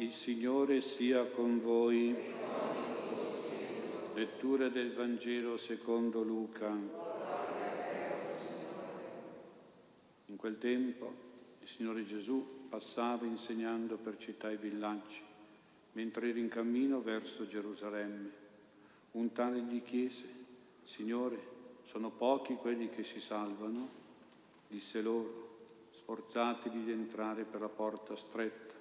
Il Signore sia con voi. Lettura del Vangelo secondo Luca. In quel tempo il Signore Gesù passava insegnando per città e villaggi, mentre era in cammino verso Gerusalemme. Un tale gli chiese, Signore, sono pochi quelli che si salvano? Disse loro, sforzatevi di entrare per la porta stretta,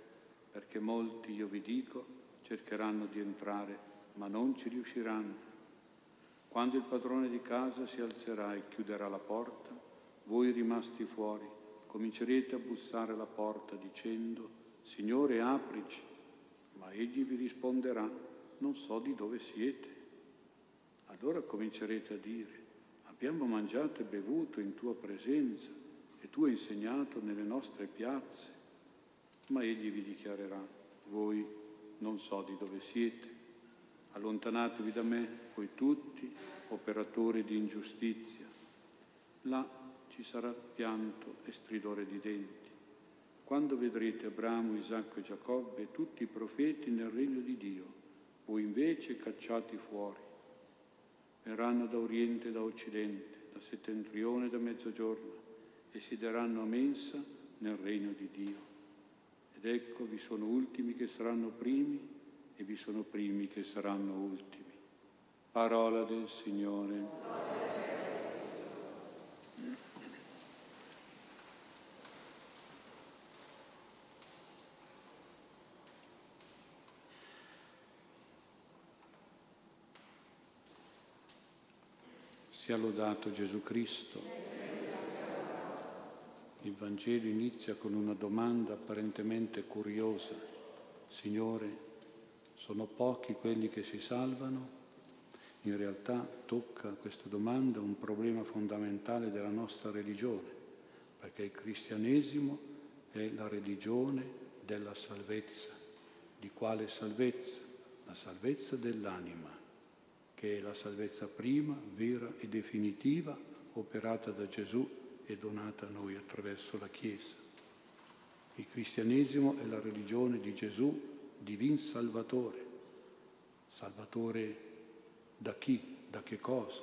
perché molti, io vi dico, cercheranno di entrare, ma non ci riusciranno. Quando il padrone di casa si alzerà e chiuderà la porta, voi rimasti fuori comincerete a bussare alla porta dicendo, Signore aprici, ma egli vi risponderà, non so di dove siete. Allora comincerete a dire, abbiamo mangiato e bevuto in tua presenza e tu hai insegnato nelle nostre piazze. Ma egli vi dichiarerà, voi non so di dove siete. Allontanatevi da me, voi tutti, operatori di ingiustizia. Là ci sarà pianto e stridore di denti. Quando vedrete Abramo, Isacco e Giacobbe e tutti i profeti nel regno di Dio, voi invece cacciati fuori. Verranno da oriente e da occidente, da settentrione e da mezzogiorno e siederanno a mensa nel regno di Dio. Ed ecco vi sono ultimi che saranno primi e vi sono primi che saranno ultimi. Parola del Signore. Sia lodato Gesù Cristo. Il Vangelo inizia con una domanda apparentemente curiosa. Signore, sono pochi quelli che si salvano? In realtà tocca questa domanda un problema fondamentale della nostra religione, perché il cristianesimo è la religione della salvezza. Di quale salvezza? La salvezza dell'anima, che è la salvezza prima, vera e definitiva, operata da Gesù è donata a noi attraverso la Chiesa. Il cristianesimo è la religione di Gesù, divin Salvatore. Salvatore da chi? Da che cosa?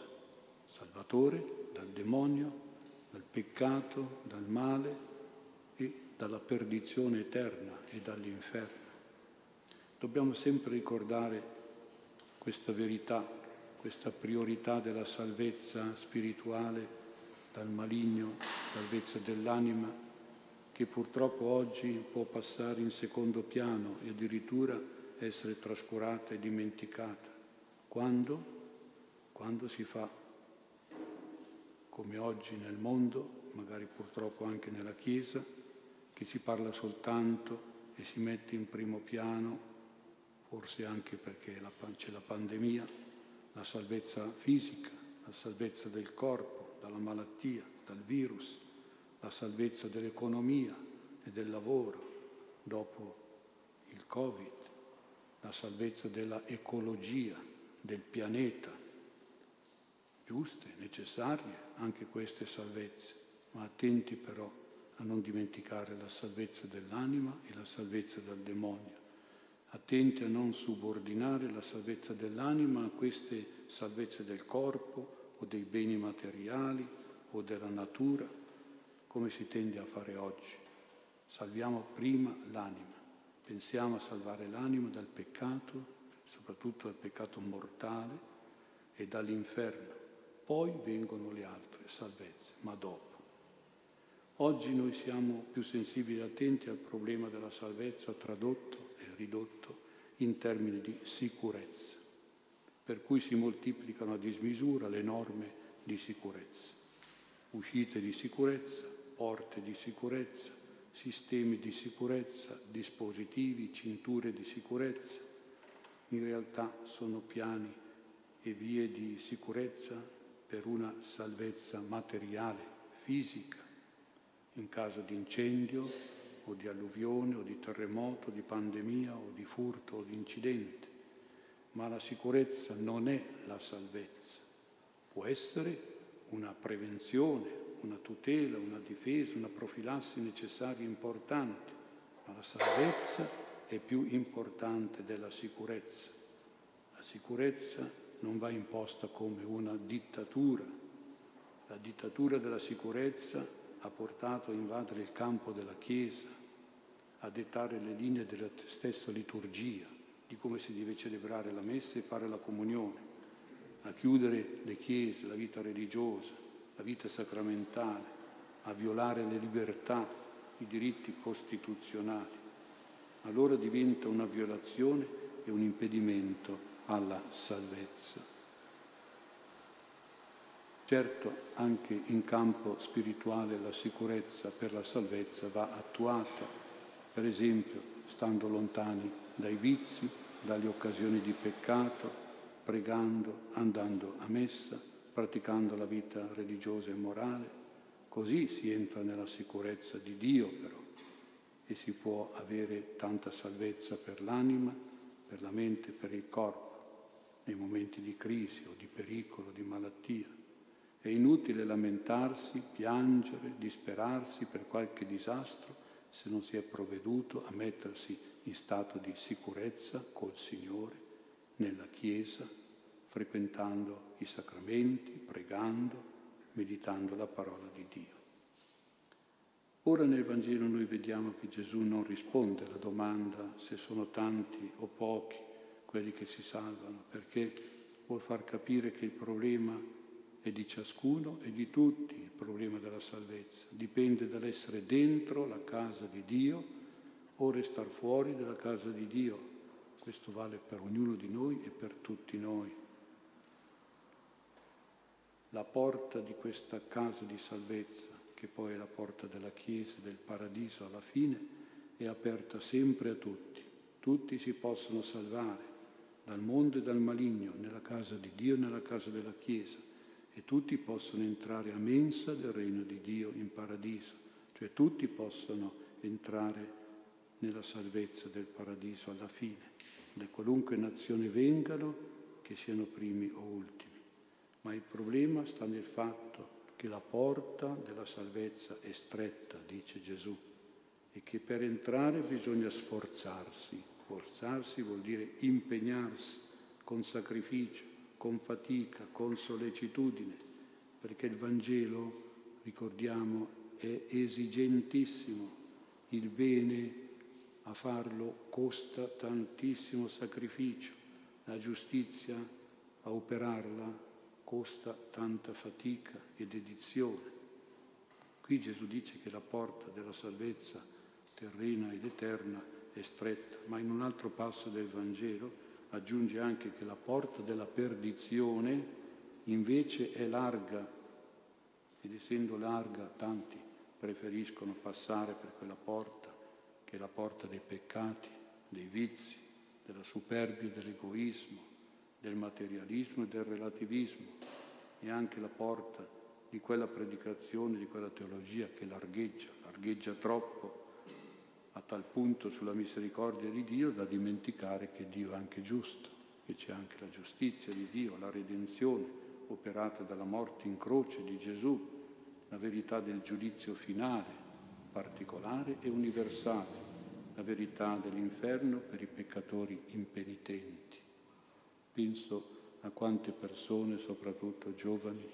Salvatore dal demonio, dal peccato, dal male e dalla perdizione eterna e dall'inferno. Dobbiamo sempre ricordare questa verità, questa priorità della salvezza spirituale dal maligno, salvezza dell'anima, che purtroppo oggi può passare in secondo piano e addirittura essere trascurata e dimenticata. Quando? Quando si fa come oggi nel mondo, magari purtroppo anche nella Chiesa, che si parla soltanto e si mette in primo piano, forse anche perché c'è la pandemia, la salvezza fisica, la salvezza del corpo, dalla malattia, dal virus, la salvezza dell'economia e del lavoro dopo il Covid, la salvezza dell'ecologia, del pianeta. Giuste, necessarie anche queste salvezze, ma attenti però a non dimenticare la salvezza dell'anima e la salvezza dal demonio. Attenti a non subordinare la salvezza dell'anima a queste salvezze del corpo dei beni materiali o della natura, come si tende a fare oggi. Salviamo prima l'anima, pensiamo a salvare l'anima dal peccato, soprattutto dal peccato mortale e dall'inferno. Poi vengono le altre salvezze, ma dopo. Oggi noi siamo più sensibili e attenti al problema della salvezza tradotto e ridotto in termini di sicurezza per cui si moltiplicano a dismisura le norme di sicurezza. Uscite di sicurezza, porte di sicurezza, sistemi di sicurezza, dispositivi, cinture di sicurezza. In realtà sono piani e vie di sicurezza per una salvezza materiale, fisica, in caso di incendio o di alluvione o di terremoto, di pandemia o di furto o di incidente ma la sicurezza non è la salvezza. Può essere una prevenzione, una tutela, una difesa, una profilassi necessaria e importante, ma la salvezza è più importante della sicurezza. La sicurezza non va imposta come una dittatura. La dittatura della sicurezza ha portato a invadere il campo della Chiesa, a dettare le linee della stessa liturgia, di come si deve celebrare la messa e fare la comunione, a chiudere le chiese, la vita religiosa, la vita sacramentale, a violare le libertà, i diritti costituzionali. Allora diventa una violazione e un impedimento alla salvezza. Certo, anche in campo spirituale la sicurezza per la salvezza va attuata, per esempio stando lontani dai vizi, dalle occasioni di peccato, pregando, andando a messa, praticando la vita religiosa e morale. Così si entra nella sicurezza di Dio però e si può avere tanta salvezza per l'anima, per la mente, per il corpo, nei momenti di crisi o di pericolo, di malattia. È inutile lamentarsi, piangere, disperarsi per qualche disastro se non si è provveduto a mettersi in stato di sicurezza col Signore, nella Chiesa, frequentando i sacramenti, pregando, meditando la parola di Dio. Ora nel Vangelo noi vediamo che Gesù non risponde alla domanda se sono tanti o pochi quelli che si salvano, perché vuol far capire che il problema è di ciascuno e di tutti il problema della salvezza. Dipende dall'essere dentro la casa di Dio o restar fuori dalla casa di Dio. Questo vale per ognuno di noi e per tutti noi. La porta di questa casa di salvezza, che poi è la porta della Chiesa, del paradiso alla fine, è aperta sempre a tutti. Tutti si possono salvare dal mondo e dal maligno, nella casa di Dio e nella casa della Chiesa e tutti possono entrare a mensa del regno di Dio in paradiso, cioè tutti possono entrare nella salvezza del paradiso alla fine, da qualunque nazione vengano, che siano primi o ultimi. Ma il problema sta nel fatto che la porta della salvezza è stretta, dice Gesù, e che per entrare bisogna sforzarsi. Sforzarsi vuol dire impegnarsi con sacrificio, con fatica, con sollecitudine, perché il Vangelo, ricordiamo, è esigentissimo. Il bene a farlo costa tantissimo sacrificio, la giustizia a operarla costa tanta fatica e dedizione. Qui Gesù dice che la porta della salvezza terrena ed eterna è stretta, ma in un altro passo del Vangelo aggiunge anche che la porta della perdizione invece è larga ed essendo larga tanti preferiscono passare per quella porta che è la porta dei peccati, dei vizi, della superbia, dell'egoismo, del materialismo e del relativismo e anche la porta di quella predicazione, di quella teologia che largheggia, largheggia troppo a tal punto sulla misericordia di Dio da dimenticare che Dio è anche giusto, che c'è anche la giustizia di Dio, la redenzione operata dalla morte in croce di Gesù, la verità del giudizio finale, particolare e universale, la verità dell'inferno per i peccatori impenitenti. Penso a quante persone, soprattutto giovani,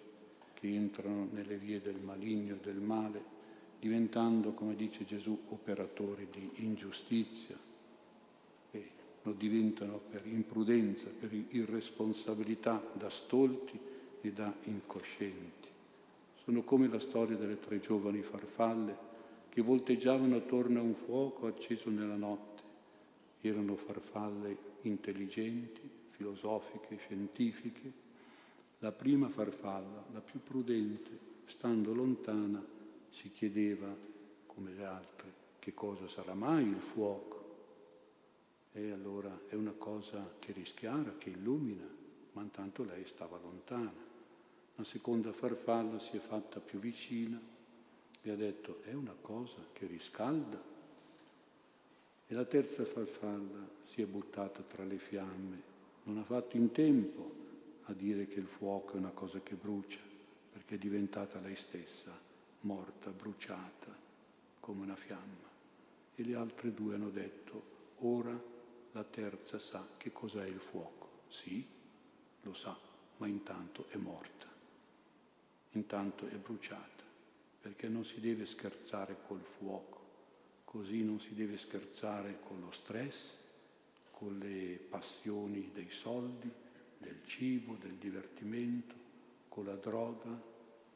che entrano nelle vie del maligno e del male, diventando, come dice Gesù, operatori di ingiustizia e lo diventano per imprudenza, per irresponsabilità, da stolti e da incoscienti. Sono come la storia delle tre giovani farfalle che volteggiavano attorno a un fuoco acceso nella notte. Erano farfalle intelligenti, filosofiche, scientifiche. La prima farfalla, la più prudente, stando lontana, si chiedeva, come le altre, che cosa sarà mai il fuoco. E allora è una cosa che rischiara, che illumina, ma intanto lei stava lontana. La seconda farfalla si è fatta più vicina e ha detto è una cosa che riscalda. E la terza farfalla si è buttata tra le fiamme, non ha fatto in tempo a dire che il fuoco è una cosa che brucia, perché è diventata lei stessa morta, bruciata come una fiamma. E le altre due hanno detto, ora la terza sa che cos'è il fuoco. Sì, lo sa, ma intanto è morta, intanto è bruciata, perché non si deve scherzare col fuoco, così non si deve scherzare con lo stress, con le passioni dei soldi, del cibo, del divertimento, con la droga,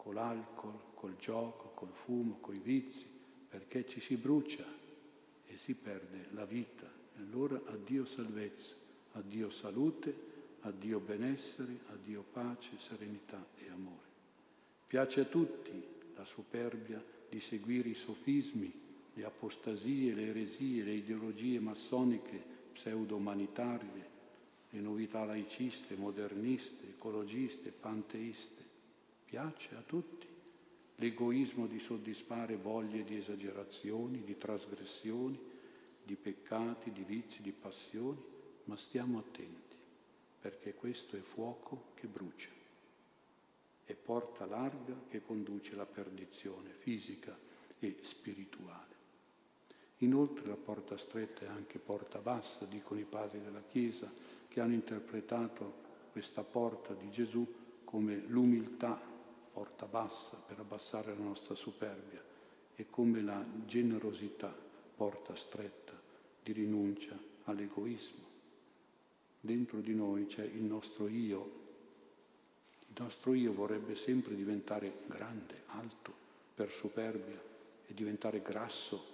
con l'alcol, col gioco, col fumo, coi vizi, perché ci si brucia e si perde la vita. E allora addio salvezza, addio salute, addio benessere, addio pace, serenità e amore. Piace a tutti la superbia di seguire i sofismi, le apostasie, le eresie, le ideologie massoniche pseudo-umanitarie, le novità laiciste, moderniste, ecologiste, panteiste. Piace a tutti l'egoismo di soddisfare voglie di esagerazioni, di trasgressioni, di peccati, di vizi, di passioni, ma stiamo attenti, perché questo è fuoco che brucia, è porta larga che conduce alla perdizione fisica e spirituale. Inoltre la porta stretta è anche porta bassa, dicono i padri della Chiesa, che hanno interpretato questa porta di Gesù come l'umiltà porta bassa per abbassare la nostra superbia e come la generosità porta stretta di rinuncia all'egoismo. Dentro di noi c'è il nostro io. Il nostro io vorrebbe sempre diventare grande, alto per superbia e diventare grasso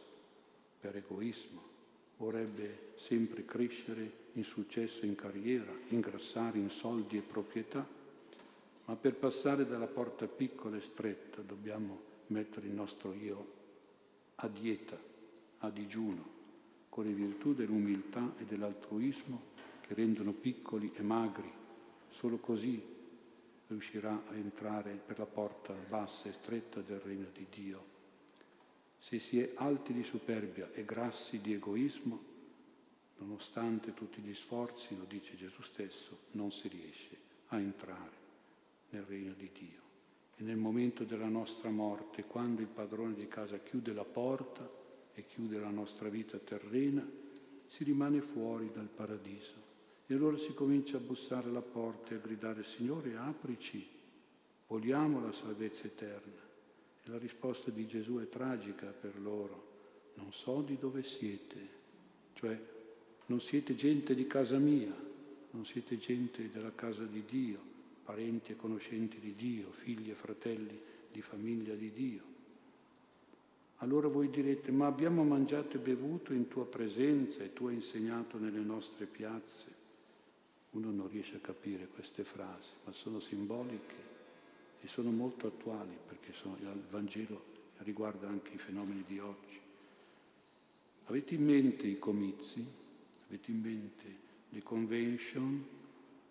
per egoismo. Vorrebbe sempre crescere in successo in carriera, ingrassare in soldi e proprietà ma per passare dalla porta piccola e stretta dobbiamo mettere il nostro io a dieta, a digiuno, con le virtù dell'umiltà e dell'altruismo che rendono piccoli e magri. Solo così riuscirà a entrare per la porta bassa e stretta del regno di Dio. Se si è alti di superbia e grassi di egoismo, nonostante tutti gli sforzi, lo dice Gesù stesso, non si riesce a entrare nel regno di Dio. E nel momento della nostra morte, quando il padrone di casa chiude la porta e chiude la nostra vita terrena, si rimane fuori dal paradiso. E allora si comincia a bussare alla porta e a gridare, Signore, aprici, vogliamo la salvezza eterna. E la risposta di Gesù è tragica per loro. Non so di dove siete, cioè non siete gente di casa mia, non siete gente della casa di Dio parenti e conoscenti di Dio, figli e fratelli di famiglia di Dio. Allora voi direte, ma abbiamo mangiato e bevuto in tua presenza e tu hai insegnato nelle nostre piazze. Uno non riesce a capire queste frasi, ma sono simboliche e sono molto attuali perché sono, il Vangelo riguarda anche i fenomeni di oggi. Avete in mente i comizi? Avete in mente le convention?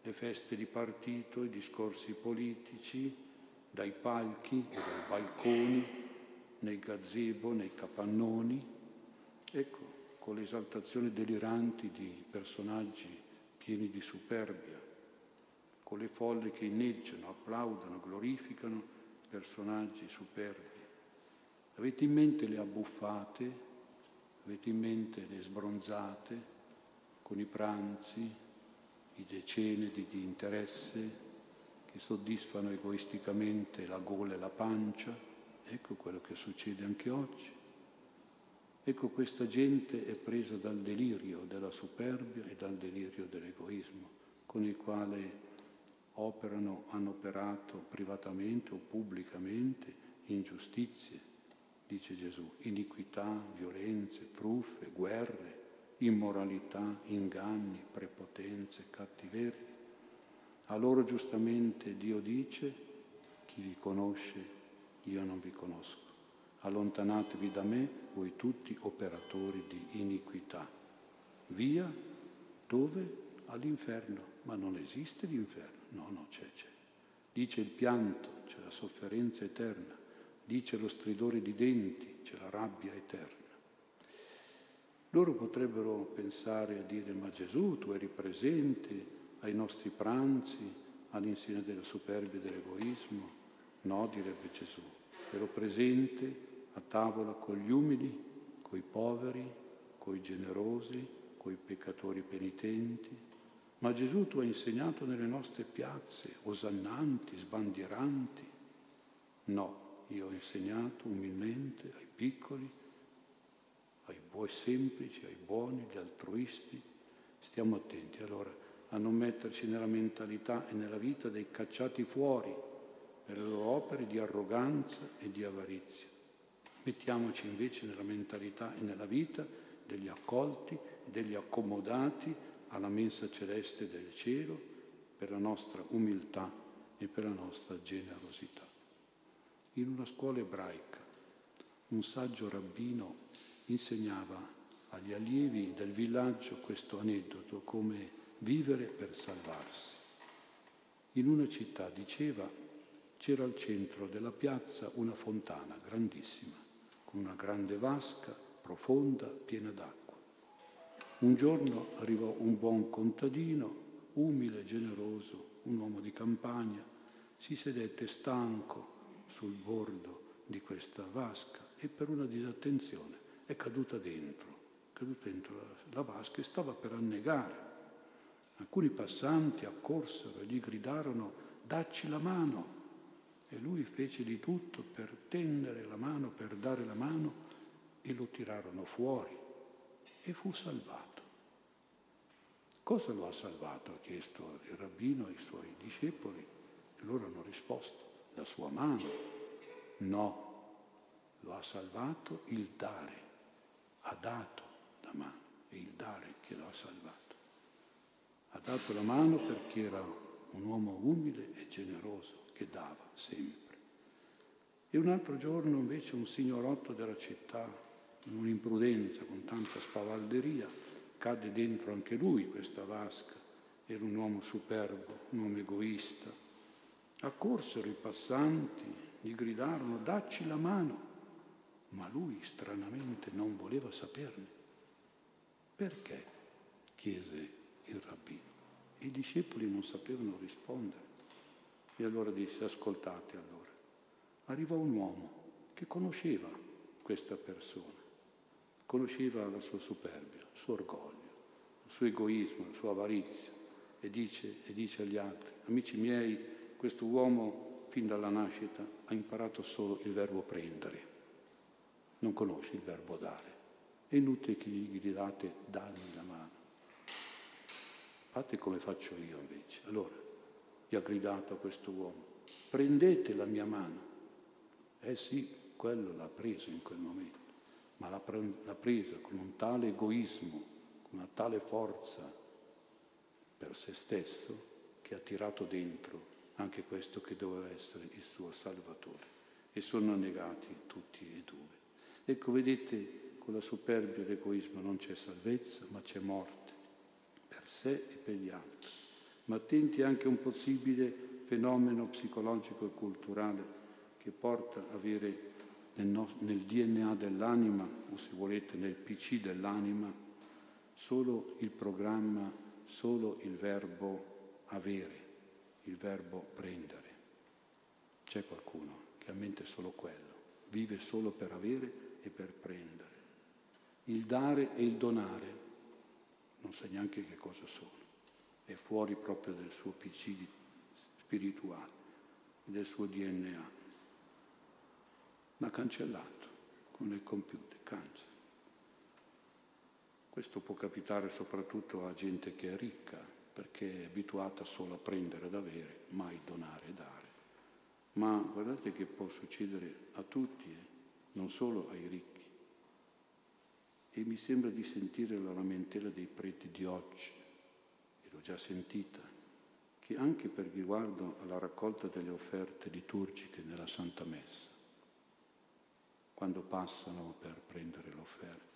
Le feste di partito, i discorsi politici, dai palchi o dai balconi, nei gazebo, nei capannoni, ecco, con l'esaltazione deliranti di personaggi pieni di superbia, con le folle che inneggiano, applaudono, glorificano personaggi superbi. Avete in mente le abbuffate, avete in mente le sbronzate, con i pranzi, di decine di, di interesse che soddisfano egoisticamente la gola e la pancia. Ecco quello che succede anche oggi. Ecco questa gente è presa dal delirio della superbia e dal delirio dell'egoismo, con il quale operano, hanno operato privatamente o pubblicamente ingiustizie, dice Gesù, iniquità, violenze, truffe, guerre, immoralità, inganni, prepotenze, cattiverie. A loro giustamente Dio dice, chi vi conosce, io non vi conosco. Allontanatevi da me, voi tutti operatori di iniquità. Via, dove? All'inferno. Ma non esiste l'inferno. No, no, c'è, c'è. Dice il pianto, c'è la sofferenza eterna. Dice lo stridore di denti, c'è la rabbia eterna. Loro potrebbero pensare a dire ma Gesù tu eri presente ai nostri pranzi, all'insegna della superbia e dell'egoismo. No, direbbe Gesù, ero presente a tavola con gli umili, coi poveri, coi generosi, coi peccatori penitenti, ma Gesù tu hai insegnato nelle nostre piazze, osannanti, sbandieranti. No, io ho insegnato umilmente ai piccoli, buoni semplici, ai buoni, agli altruisti. Stiamo attenti allora a non metterci nella mentalità e nella vita dei cacciati fuori per le loro opere di arroganza e di avarizia. Mettiamoci invece nella mentalità e nella vita degli accolti degli accomodati alla mensa celeste del cielo per la nostra umiltà e per la nostra generosità. In una scuola ebraica un saggio rabbino insegnava agli allievi del villaggio questo aneddoto come vivere per salvarsi. In una città, diceva, c'era al centro della piazza una fontana grandissima, con una grande vasca profonda, piena d'acqua. Un giorno arrivò un buon contadino, umile, generoso, un uomo di campagna, si sedette stanco sul bordo di questa vasca e per una disattenzione è caduta dentro, è caduta dentro la, la vasca e stava per annegare. Alcuni passanti accorsero e gli gridarono dacci la mano e lui fece di tutto per tendere la mano, per dare la mano e lo tirarono fuori e fu salvato. Cosa lo ha salvato? Ha chiesto il rabbino ai suoi discepoli e loro hanno risposto, la sua mano. No, lo ha salvato il dare, ha dato la mano, è il dare che lo ha salvato. Ha dato la mano perché era un uomo umile e generoso che dava sempre. E un altro giorno invece un signorotto della città in un'imprudenza, con tanta spavalderia, cade dentro anche lui questa vasca. Era un uomo superbo, un uomo egoista. Accorsero i passanti, gli gridarono dacci la mano, ma lui stranamente non voleva saperne. Perché? chiese il rabbino. I discepoli non sapevano rispondere. E allora disse, ascoltate allora. Arrivò un uomo che conosceva questa persona conosceva la sua superbia, il suo orgoglio, il suo egoismo, la sua avarizia e dice, e dice agli altri, amici miei, questo uomo fin dalla nascita ha imparato solo il verbo prendere, non conosce il verbo dare. È inutile che gli gridate dammi la mano. Fate come faccio io invece. Allora, gli ha gridato a questo uomo, prendete la mia mano. Eh sì, quello l'ha preso in quel momento ma l'ha, pre- l'ha presa con un tale egoismo, con una tale forza per se stesso che ha tirato dentro anche questo che doveva essere il suo Salvatore. E sono negati tutti. Ecco, vedete, con la superbia e l'egoismo non c'è salvezza, ma c'è morte, per sé e per gli altri. Ma attenti anche a un possibile fenomeno psicologico e culturale che porta a avere nel, no, nel DNA dell'anima, o se volete nel PC dell'anima, solo il programma, solo il verbo avere, il verbo prendere. C'è qualcuno che ha in mente solo quello, vive solo per avere e per prendere. Il dare e il donare non sa neanche che cosa sono, è fuori proprio del suo PC spirituale, del suo DNA ma cancellato con il computer, cancella. Questo può capitare soprattutto a gente che è ricca, perché è abituata solo a prendere ed avere, mai donare e dare. Ma guardate che può succedere a tutti, eh? Non solo ai ricchi. E mi sembra di sentire la lamentela dei preti di oggi, e l'ho già sentita, che anche per riguardo alla raccolta delle offerte liturgiche nella Santa Messa, quando passano per prendere l'offerta.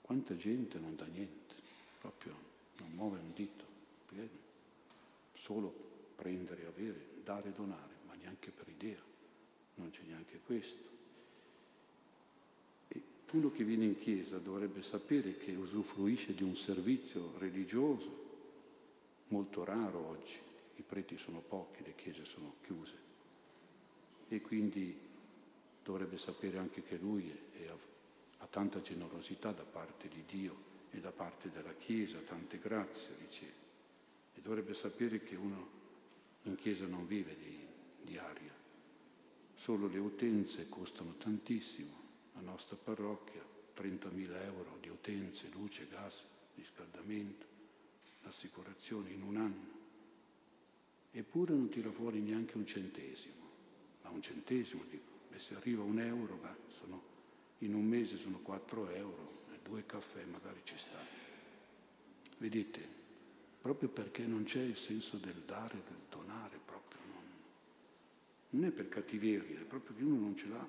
Quanta gente non dà niente, proprio non muove un dito, solo prendere avere, dare donare, ma neanche per idea, non c'è neanche questo. Uno che viene in chiesa dovrebbe sapere che usufruisce di un servizio religioso molto raro oggi, i preti sono pochi, le chiese sono chiuse e quindi dovrebbe sapere anche che lui è, ha, ha tanta generosità da parte di Dio e da parte della Chiesa tante grazie riceve. E dovrebbe sapere che uno in Chiesa non vive di, di aria. Solo le utenze costano tantissimo. La nostra parrocchia, 30.000 euro di utenze, luce, gas, riscaldamento, assicurazioni in un anno. Eppure non tira fuori neanche un centesimo. Ma un centesimo, dico, e se arriva un euro, beh, sono, in un mese sono 4 euro, due caffè magari ci sta. Vedete, proprio perché non c'è il senso del dare, del donare, proprio non, non è per cattiveria, è proprio che uno non ce l'ha,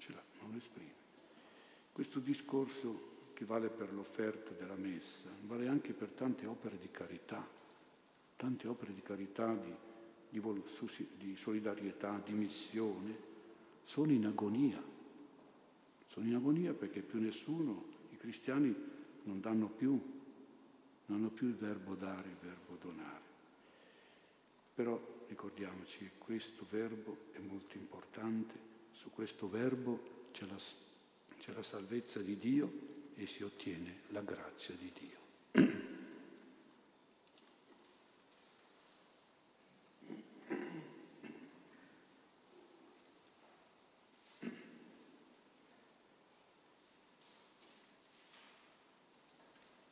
ce l'ha, non lo esprime. Questo discorso che vale per l'offerta della messa, vale anche per tante opere di carità, tante opere di carità, di, di, di solidarietà, di missione, sono in agonia. Sono in agonia perché più nessuno, i cristiani non danno più, non hanno più il verbo dare, il verbo donare. Però ricordiamoci che questo verbo è molto importante, su questo verbo c'è la, c'è la salvezza di Dio e si ottiene la grazia di Dio.